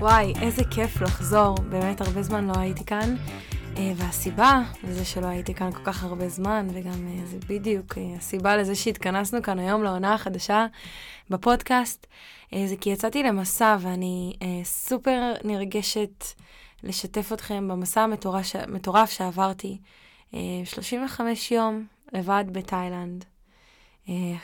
וואי, איזה כיף לחזור. באמת הרבה זמן לא הייתי כאן. אה, והסיבה לזה שלא הייתי כאן כל כך הרבה זמן, וגם אה, זה בדיוק אה, הסיבה לזה שהתכנסנו כאן היום לעונה החדשה בפודקאסט, זה כי יצאתי למסע ואני סופר נרגשת לשתף אתכם במסע המטורף שעברתי. 35 יום לבד בתאילנד,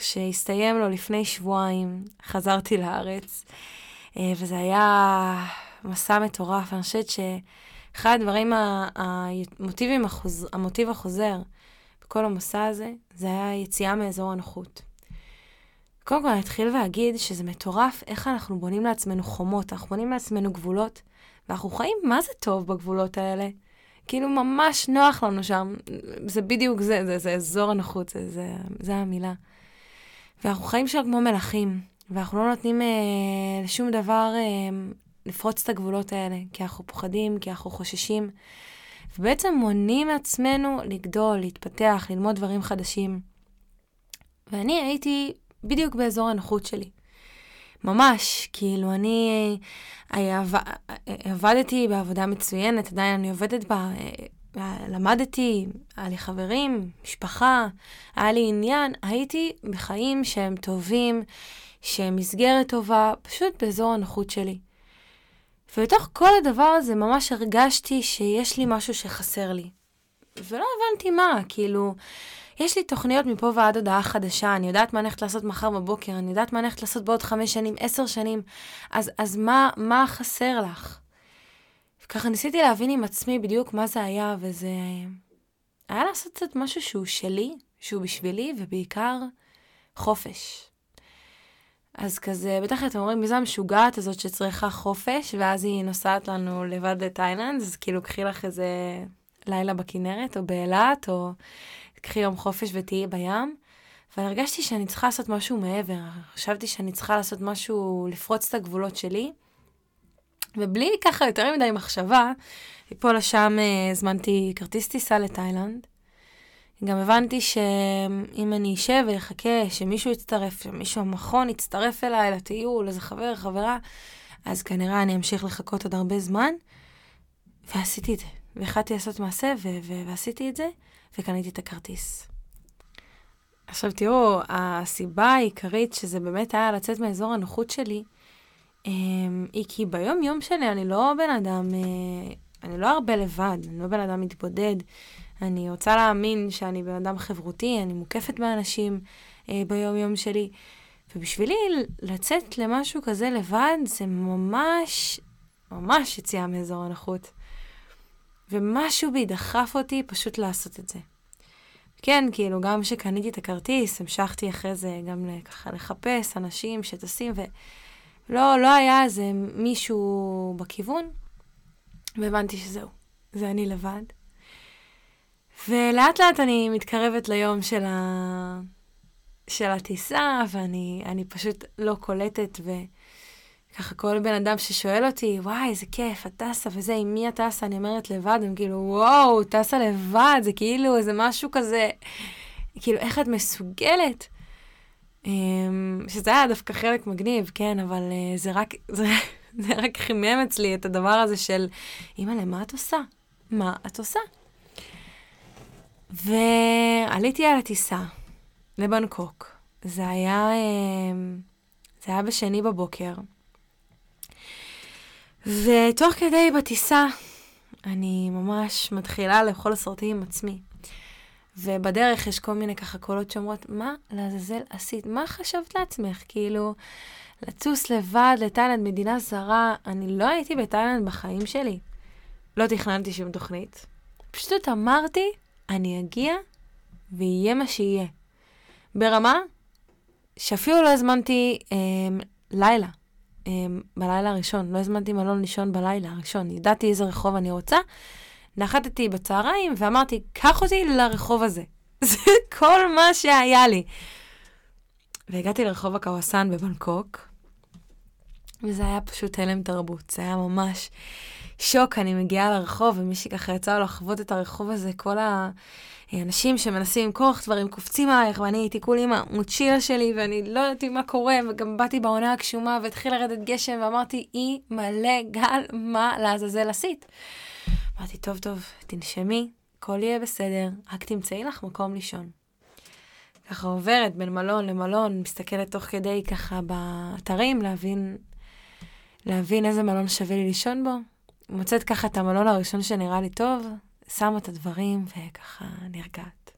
שהסתיים לו לפני שבועיים, חזרתי לארץ. אה, וזה היה מסע מטורף. אני חושבת שאחד הדברים, המוטיבים, המוטיב החוזר בכל המסע הזה, זה היה יציאה מאזור הנוחות. קודם כל, אני אתחיל ואגיד שזה מטורף איך אנחנו בונים לעצמנו חומות, אנחנו בונים לעצמנו גבולות, ואנחנו חיים מה זה טוב בגבולות האלה. כאילו, ממש נוח לנו שם. זה בדיוק זה, זה, זה אזור הנוחות, זה, זה, זה המילה. ואנחנו חיים שם כמו מלכים. ואנחנו לא נותנים אה, לשום דבר אה, לפרוץ את הגבולות האלה, כי אנחנו פוחדים, כי אנחנו חוששים, ובעצם מונעים מעצמנו לגדול, להתפתח, ללמוד דברים חדשים. ואני הייתי בדיוק באזור הנוחות שלי. ממש, כאילו, אני היה, עבדתי בעבודה מצוינת, עדיין אני עובדת בה, אה, למדתי, היה לי חברים, משפחה, היה לי עניין, הייתי בחיים שהם טובים, שמסגרת טובה, פשוט באזור הנוחות שלי. ובתוך כל הדבר הזה ממש הרגשתי שיש לי משהו שחסר לי. ולא הבנתי מה, כאילו, יש לי תוכניות מפה ועד הודעה חדשה, אני יודעת מה אני הולכת לעשות מחר בבוקר, אני יודעת מה אני הולכת לעשות בעוד חמש שנים, עשר שנים, אז, אז מה, מה חסר לך? וככה ניסיתי להבין עם עצמי בדיוק מה זה היה, וזה היה לעשות קצת משהו שהוא שלי, שהוא בשבילי, ובעיקר חופש. אז כזה, בטח אתם אומרים, מי זה המשוגעת הזאת שצריכה חופש, ואז היא נוסעת לנו לבד לתאילנד, אז כאילו קחי לך איזה לילה בכנרת, או באילת, או קחי יום חופש ותהיי בים. אבל הרגשתי שאני צריכה לעשות משהו מעבר. חשבתי שאני צריכה לעשות משהו, לפרוץ את הגבולות שלי. ובלי ככה יותר מדי מחשבה, מפה לשם אה, הזמנתי כרטיס טיסה לתאילנד. גם הבנתי שאם אני אשב ואחכה שמישהו יצטרף, שמישהו המכון יצטרף אליי לטיול, איזה חבר, חברה, אז כנראה אני אמשיך לחכות עוד הרבה זמן. ועשיתי את זה. והחלטתי לעשות מעשה, ו- ו- ועשיתי את זה, וקניתי את הכרטיס. עכשיו תראו, הסיבה העיקרית שזה באמת היה לצאת מאזור הנוחות שלי, אמ, היא כי ביום-יום שלי אני לא בן אדם, אה, אני לא הרבה לבד, אני לא בן אדם מתבודד. אני רוצה להאמין שאני בן אדם חברותי, אני מוקפת באנשים אה, ביום-יום שלי. ובשבילי לצאת למשהו כזה לבד זה ממש, ממש יציאה מאזור הנוחות. ומשהו בי דחף אותי פשוט לעשות את זה. כן, כאילו, גם כשקניתי את הכרטיס, המשכתי אחרי זה גם ככה לחפש אנשים שטסים, ולא, לא היה איזה מישהו בכיוון, והבנתי שזהו, זה אני לבד. ולאט לאט אני מתקרבת ליום של, ה... של הטיסה, ואני פשוט לא קולטת, וככה כל בן אדם ששואל אותי, וואי, איזה כיף, את טסה וזה, עם מי את טסה? אני אומרת לבד, הם כאילו, וואו, טסה לבד, זה כאילו איזה משהו כזה, כאילו, איך את מסוגלת? אמ, שזה היה דווקא חלק מגניב, כן, אבל אה, זה רק, זה, זה רק חימם אצלי את הדבר הזה של, אימא'לה, מה את עושה? מה את עושה? ועליתי על הטיסה לבנקוק. זה היה, אמ, זה היה בשני בבוקר. ותוך כדי בטיסה, אני ממש מתחילה לאכול סרטים עם עצמי. ובדרך יש כל מיני ככה קולות שאומרות, מה לעזאזל עשית? מה חשבת לעצמך? כאילו, לטוס לבד לתאילנד, מדינה זרה, אני לא הייתי בתאילנד בחיים שלי. לא תכננתי שום תוכנית. פשוט אמרתי, אני אגיע ויהיה מה שיהיה. ברמה שאפילו לא הזמנתי אה, לילה, אה, בלילה הראשון. לא הזמנתי מלון לישון בלילה הראשון. ידעתי איזה רחוב אני רוצה. נחתתי בצהריים ואמרתי, קח אותי לרחוב הזה. זה כל מה שהיה לי. והגעתי לרחוב הקוואסן בבנקוק, וזה היה פשוט הלם תרבות. זה היה ממש שוק, אני מגיעה לרחוב, ומישהי ככה יצא לו לחוות את הרחוב הזה, כל האנשים שמנסים למכור דברים קופצים עלייך, ואני הייתי כולי עם המוצ'ילה שלי, ואני לא ידעתי מה קורה, וגם באתי בעונה הגשומה, והתחיל לרדת גשם, ואמרתי, אי מלא גל, מה לעזאזל עשית? אמרתי, טוב, טוב, תנשמי, הכל יהיה בסדר, רק תמצאי לך מקום לישון. ככה עוברת בין מלון למלון, מסתכלת תוך כדי ככה באתרים, להבין, להבין איזה מלון שווה לי לישון בו. מוצאת ככה את המלון הראשון שנראה לי טוב, שמה את הדברים וככה נרגעת.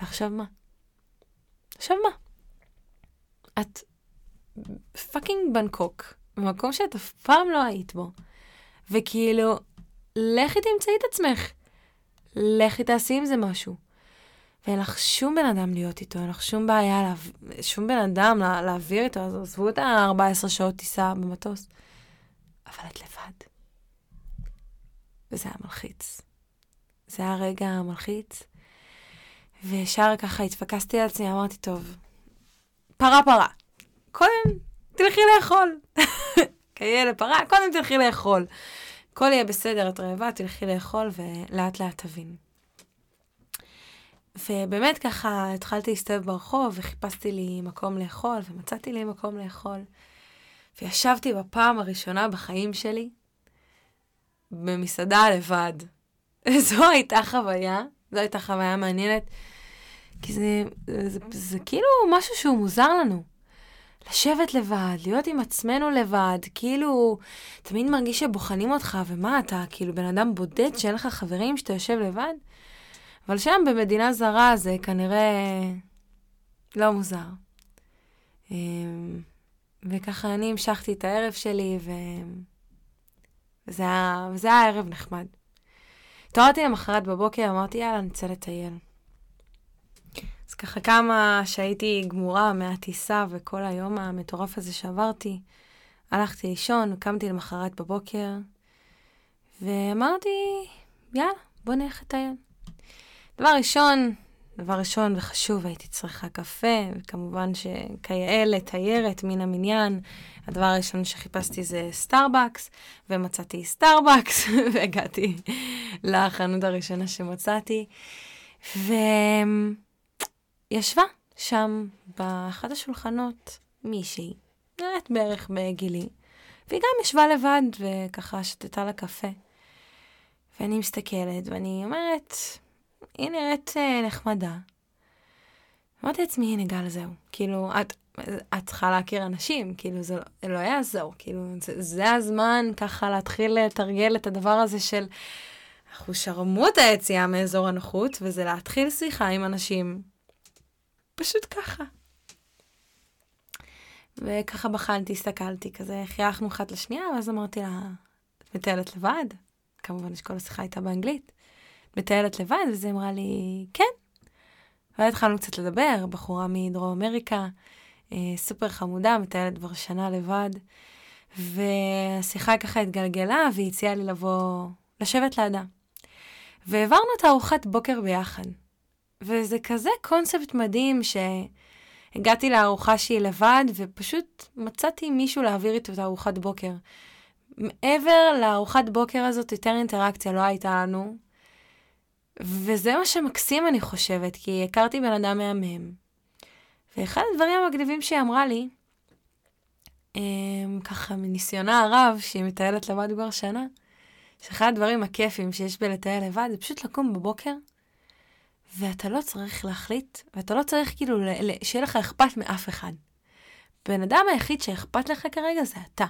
ועכשיו מה? עכשיו מה? את fucking בנקוק, במקום שאת אף פעם לא היית בו, וכאילו, לכי תמצאי את עצמך. לכי תעשי עם זה משהו. ואין לך שום בן אדם להיות איתו, אין לך שום בעיה, לה... שום בן אדם לה... להעביר איתו, אז עזבו את ה-14 שעות טיסה במטוס. אבל את לבד. וזה היה מלחיץ. זה היה רגע מלחיץ. וישר ככה התפקסתי על עצמי, אמרתי, טוב, פרה פרה. קודם תלכי לאכול. כילד פרה, קודם תלכי לאכול. הכל יהיה בסדר, את רעבה, תלכי לאכול ולאט לאט תבין. ובאמת ככה התחלתי להסתובב ברחוב וחיפשתי לי מקום לאכול ומצאתי לי מקום לאכול. וישבתי בפעם הראשונה בחיים שלי במסעדה לבד. זו הייתה חוויה, זו הייתה חוויה מעניינת, כי זה, זה, זה, זה כאילו משהו שהוא מוזר לנו. לשבת לבד, להיות עם עצמנו לבד, כאילו, תמיד מרגיש שבוחנים אותך, ומה אתה, כאילו, בן אדם בודד שאין לך חברים שאתה יושב לבד? אבל שם במדינה זרה זה כנראה לא מוזר. וככה אני המשכתי את הערב שלי, ו... וזה היה, וזה היה ערב נחמד. התעוררתי למחרת בבוקר, אמרתי, יאללה, נצא לטייל. אז ככה כמה שהייתי גמורה מהטיסה וכל היום המטורף הזה שעברתי, הלכתי לישון, קמתי למחרת בבוקר, ואמרתי, יאללה, בוא נלך לטייל. דבר ראשון, דבר ראשון וחשוב, הייתי צריכה קפה, וכמובן שכיאה לתיירת מן המניין, הדבר הראשון שחיפשתי זה סטארבקס, ומצאתי סטארבקס, והגעתי לחנות הראשונה שמצאתי, וישבה שם באחד השולחנות מישהי, נראית בערך בגילי, והיא גם ישבה לבד וככה שותה לה קפה. ואני מסתכלת ואני אומרת, היא נראית אה, נחמדה. אמרתי לעצמי, הנה גל, זהו. כאילו, את, את צריכה להכיר אנשים, כאילו, זה לא, לא יעזור. כאילו, זה, זה הזמן ככה להתחיל לתרגל את הדבר הזה של, אנחנו שרמוט היציאה מאזור הנוחות, וזה להתחיל שיחה עם אנשים. פשוט ככה. וככה בחנתי, הסתכלתי, כזה חייכנו אחת לשנייה, ואז אמרתי לה, את מטיילת לבד? כמובן שכל השיחה הייתה באנגלית. מטיילת לבד? ואז היא אמרה לי, כן. ואז התחלנו קצת לדבר, בחורה מדרום אמריקה, אה, סופר חמודה, מטיילת כבר שנה לבד. והשיחה ככה התגלגלה, והיא הציעה לי לבוא, לשבת לידה. והעברנו את הארוחת בוקר ביחד. וזה כזה קונספט מדהים שהגעתי לארוחה שהיא לבד, ופשוט מצאתי מישהו להעביר איתו את הארוחת בוקר. מעבר לארוחת בוקר הזאת, יותר אינטראקציה לא הייתה לנו. וזה מה שמקסים, אני חושבת, כי הכרתי בן אדם מהמם. ואחד הדברים המגניבים שהיא אמרה לי, הם, ככה מניסיונה הרב, שהיא מטיילת לבד כבר שנה, שאחד הדברים הכיפים שיש בלטייל לבד, זה פשוט לקום בבוקר, ואתה לא צריך להחליט, ואתה לא צריך כאילו שיהיה לך אכפת מאף אחד. בן אדם היחיד שאכפת לך כרגע זה אתה.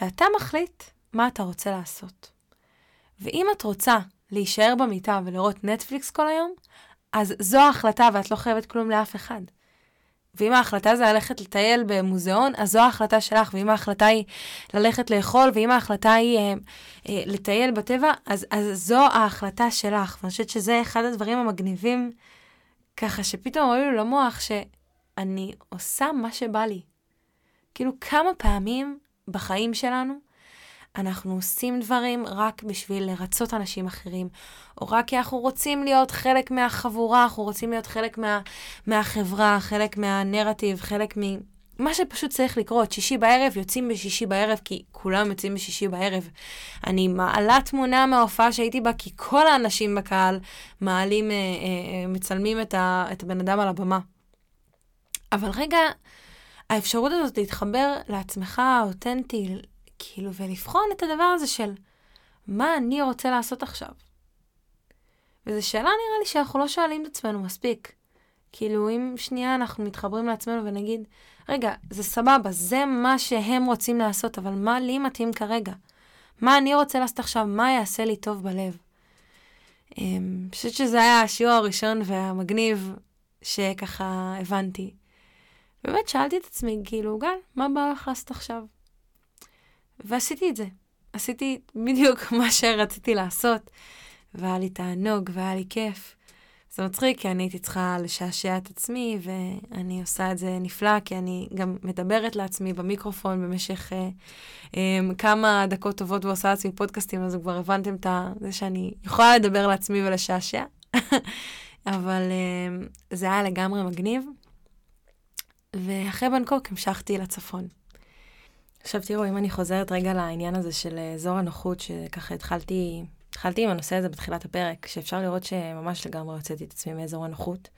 ואתה מחליט מה אתה רוצה לעשות. ואם את רוצה להישאר במיטה ולראות נטפליקס כל היום, אז זו ההחלטה ואת לא חייבת כלום לאף אחד. ואם ההחלטה זה ללכת לטייל במוזיאון, אז זו ההחלטה שלך, ואם ההחלטה היא ללכת לאכול, ואם ההחלטה היא אה, אה, לטייל בטבע, אז, אז זו ההחלטה שלך. ואני חושבת שזה אחד הדברים המגניבים, ככה שפתאום עולים לי למוח שאני עושה מה שבא לי. כאילו, כמה פעמים בחיים שלנו אנחנו עושים דברים רק בשביל לרצות אנשים אחרים, או רק כי אנחנו רוצים להיות חלק מהחבורה, אנחנו רוצים להיות חלק מה, מהחברה, חלק מהנרטיב, חלק מ... מה שפשוט צריך לקרות, שישי בערב, יוצאים בשישי בערב, כי כולם יוצאים בשישי בערב. אני מעלה תמונה מההופעה שהייתי בה, כי כל האנשים בקהל מעלים, אה, אה, אה, מצלמים את, ה, את הבן אדם על הבמה. אבל רגע, האפשרות הזאת להתחבר לעצמך האותנטי, כאילו, ולבחון את הדבר הזה של מה אני רוצה לעשות עכשיו. וזו שאלה נראה לי שאנחנו לא שואלים את עצמנו מספיק. כאילו, אם שנייה אנחנו מתחברים לעצמנו ונגיד, רגע, זה סבבה, זה מה שהם רוצים לעשות, אבל מה לי מתאים כרגע? מה אני רוצה לעשות עכשיו? מה יעשה לי טוב בלב? אמ, אני חושבת שזה היה השיעור הראשון והמגניב שככה הבנתי. באמת שאלתי את עצמי, כאילו, גל, מה בא לך לעשות עכשיו? ועשיתי את זה. עשיתי בדיוק מה שרציתי לעשות, והיה לי תענוג והיה לי כיף. זה מצחיק, כי אני הייתי צריכה לשעשע את עצמי, ואני עושה את זה נפלא, כי אני גם מדברת לעצמי במיקרופון במשך אה, אה, כמה דקות טובות ועושה לעצמי פודקאסטים, אז כבר הבנתם את זה שאני יכולה לדבר לעצמי ולשעשע. אבל אה, זה היה לגמרי מגניב. ואחרי בנקוק המשכתי לצפון. עכשיו תראו, אם אני חוזרת רגע לעניין הזה של אזור הנוחות, שככה התחלתי התחלתי עם הנושא הזה בתחילת הפרק, שאפשר לראות שממש לגמרי הוצאתי את עצמי מאזור הנוחות.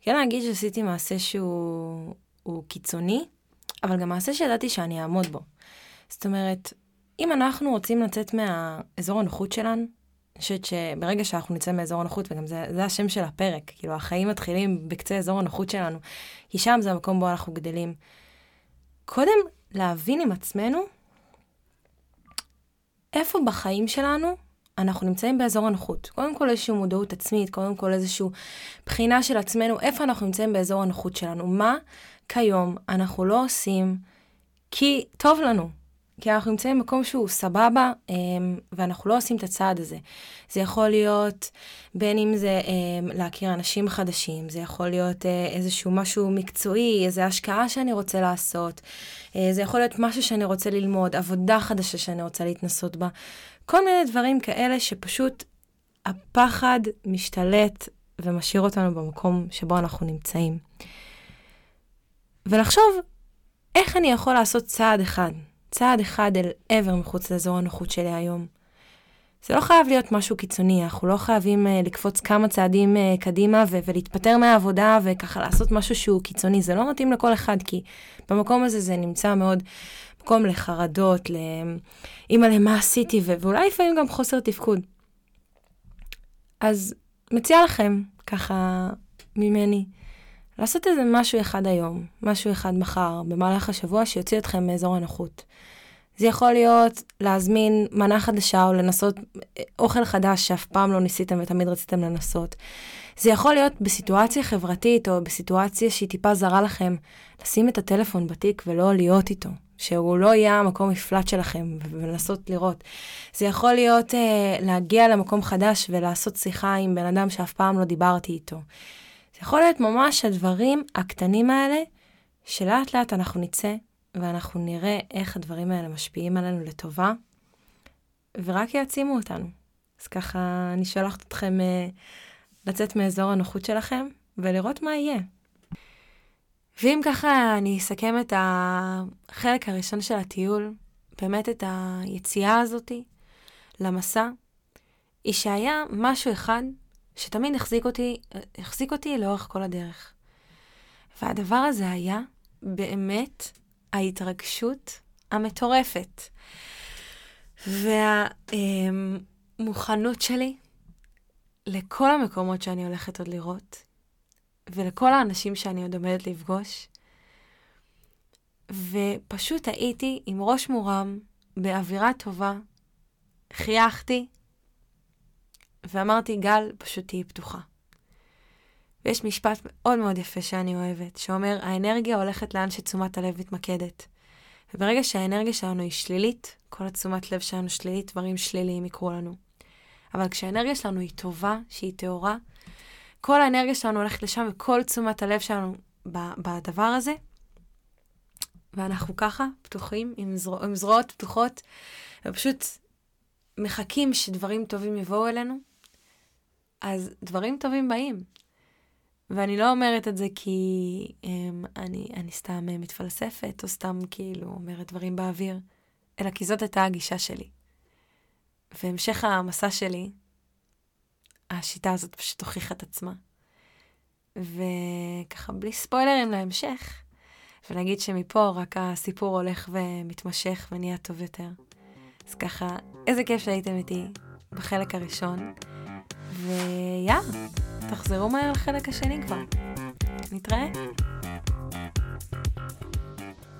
כן להגיד שעשיתי מעשה שהוא קיצוני, אבל גם מעשה שידעתי שאני אעמוד בו. זאת אומרת, אם אנחנו רוצים לצאת מהאזור הנוחות שלנו, אני חושבת שברגע שאנחנו נצא מאזור הנוחות, וגם זה, זה השם של הפרק, כאילו החיים מתחילים בקצה אזור הנוחות שלנו, כי שם זה המקום בו אנחנו גדלים. קודם להבין עם עצמנו איפה בחיים שלנו אנחנו נמצאים באזור הנוחות. קודם כל איזושהי מודעות עצמית, קודם כל איזושהי בחינה של עצמנו, איפה אנחנו נמצאים באזור הנוחות שלנו. מה כיום אנחנו לא עושים כי טוב לנו, כי אנחנו נמצאים במקום שהוא סבבה, אמ, ואנחנו לא עושים את הצעד הזה. זה יכול להיות, בין אם זה אמ, להכיר אנשים חדשים, זה יכול להיות אה, איזשהו משהו מקצועי, איזו השקעה שאני רוצה לעשות, אה, זה יכול להיות משהו שאני רוצה ללמוד, עבודה חדשה שאני רוצה להתנסות בה. כל מיני דברים כאלה שפשוט הפחד משתלט ומשאיר אותנו במקום שבו אנחנו נמצאים. ולחשוב איך אני יכול לעשות צעד אחד, צעד אחד אל עבר מחוץ לאזור הנוחות שלי היום. זה לא חייב להיות משהו קיצוני, אנחנו לא חייבים uh, לקפוץ כמה צעדים uh, קדימה ו- ולהתפטר מהעבודה וככה לעשות משהו שהוא קיצוני, זה לא מתאים לכל אחד, כי במקום הזה זה נמצא מאוד מקום לחרדות, לאמא למה עשיתי, ו- ואולי לפעמים גם חוסר תפקוד. אז מציעה לכם, ככה ממני, לעשות איזה משהו אחד היום, משהו אחד מחר, במהלך השבוע, שיוציא אתכם מאזור הנוחות. זה יכול להיות להזמין מנה חדשה או לנסות אוכל חדש שאף פעם לא ניסיתם ותמיד רציתם לנסות. זה יכול להיות בסיטואציה חברתית או בסיטואציה שהיא טיפה זרה לכם, לשים את הטלפון בתיק ולא להיות איתו. שהוא לא יהיה המקום מפלט שלכם, ולנסות לראות. זה יכול להיות אה, להגיע למקום חדש ולעשות שיחה עם בן אדם שאף פעם לא דיברתי איתו. זה יכול להיות ממש הדברים הקטנים האלה, שלאט לאט אנחנו נצא ואנחנו נראה איך הדברים האלה משפיעים עלינו לטובה, ורק יעצימו אותנו. אז ככה אני שולחת אתכם אה, לצאת מאזור הנוחות שלכם ולראות מה יהיה. ואם ככה אני אסכם את החלק הראשון של הטיול, באמת את היציאה הזאתי למסע, היא שהיה משהו אחד שתמיד החזיק אותי, החזיק אותי לאורך כל הדרך. והדבר הזה היה באמת ההתרגשות המטורפת. והמוכנות שלי לכל המקומות שאני הולכת עוד לראות, ולכל האנשים שאני עוד עומדת לפגוש. ופשוט הייתי עם ראש מורם, באווירה טובה, חייכתי, ואמרתי, גל, פשוט תהיי פתוחה. ויש משפט מאוד מאוד יפה שאני אוהבת, שאומר, האנרגיה הולכת לאן שתשומת הלב מתמקדת. וברגע שהאנרגיה שלנו היא שלילית, כל התשומת לב שלנו שלילית, דברים שליליים יקרו לנו. אבל כשהאנרגיה שלנו היא טובה, שהיא טהורה, כל האנרגיה שלנו הולכת לשם וכל תשומת הלב שלנו בדבר הזה. ואנחנו ככה, פתוחים, עם, זרוע, עם זרועות פתוחות, ופשוט מחכים שדברים טובים יבואו אלינו, אז דברים טובים באים. ואני לא אומרת את זה כי um, אני, אני סתם אה, מתפלספת, או סתם כאילו אומרת דברים באוויר, אלא כי זאת הייתה הגישה שלי. והמשך המסע שלי, השיטה הזאת פשוט הוכיחה את עצמה. וככה, בלי ספוילרים להמשך, ונגיד שמפה רק הסיפור הולך ומתמשך ונהיה טוב יותר. אז ככה, איזה כיף שהייתם איתי בחלק הראשון, ויאללה, תחזרו מהר לחלק השני כבר. נתראה.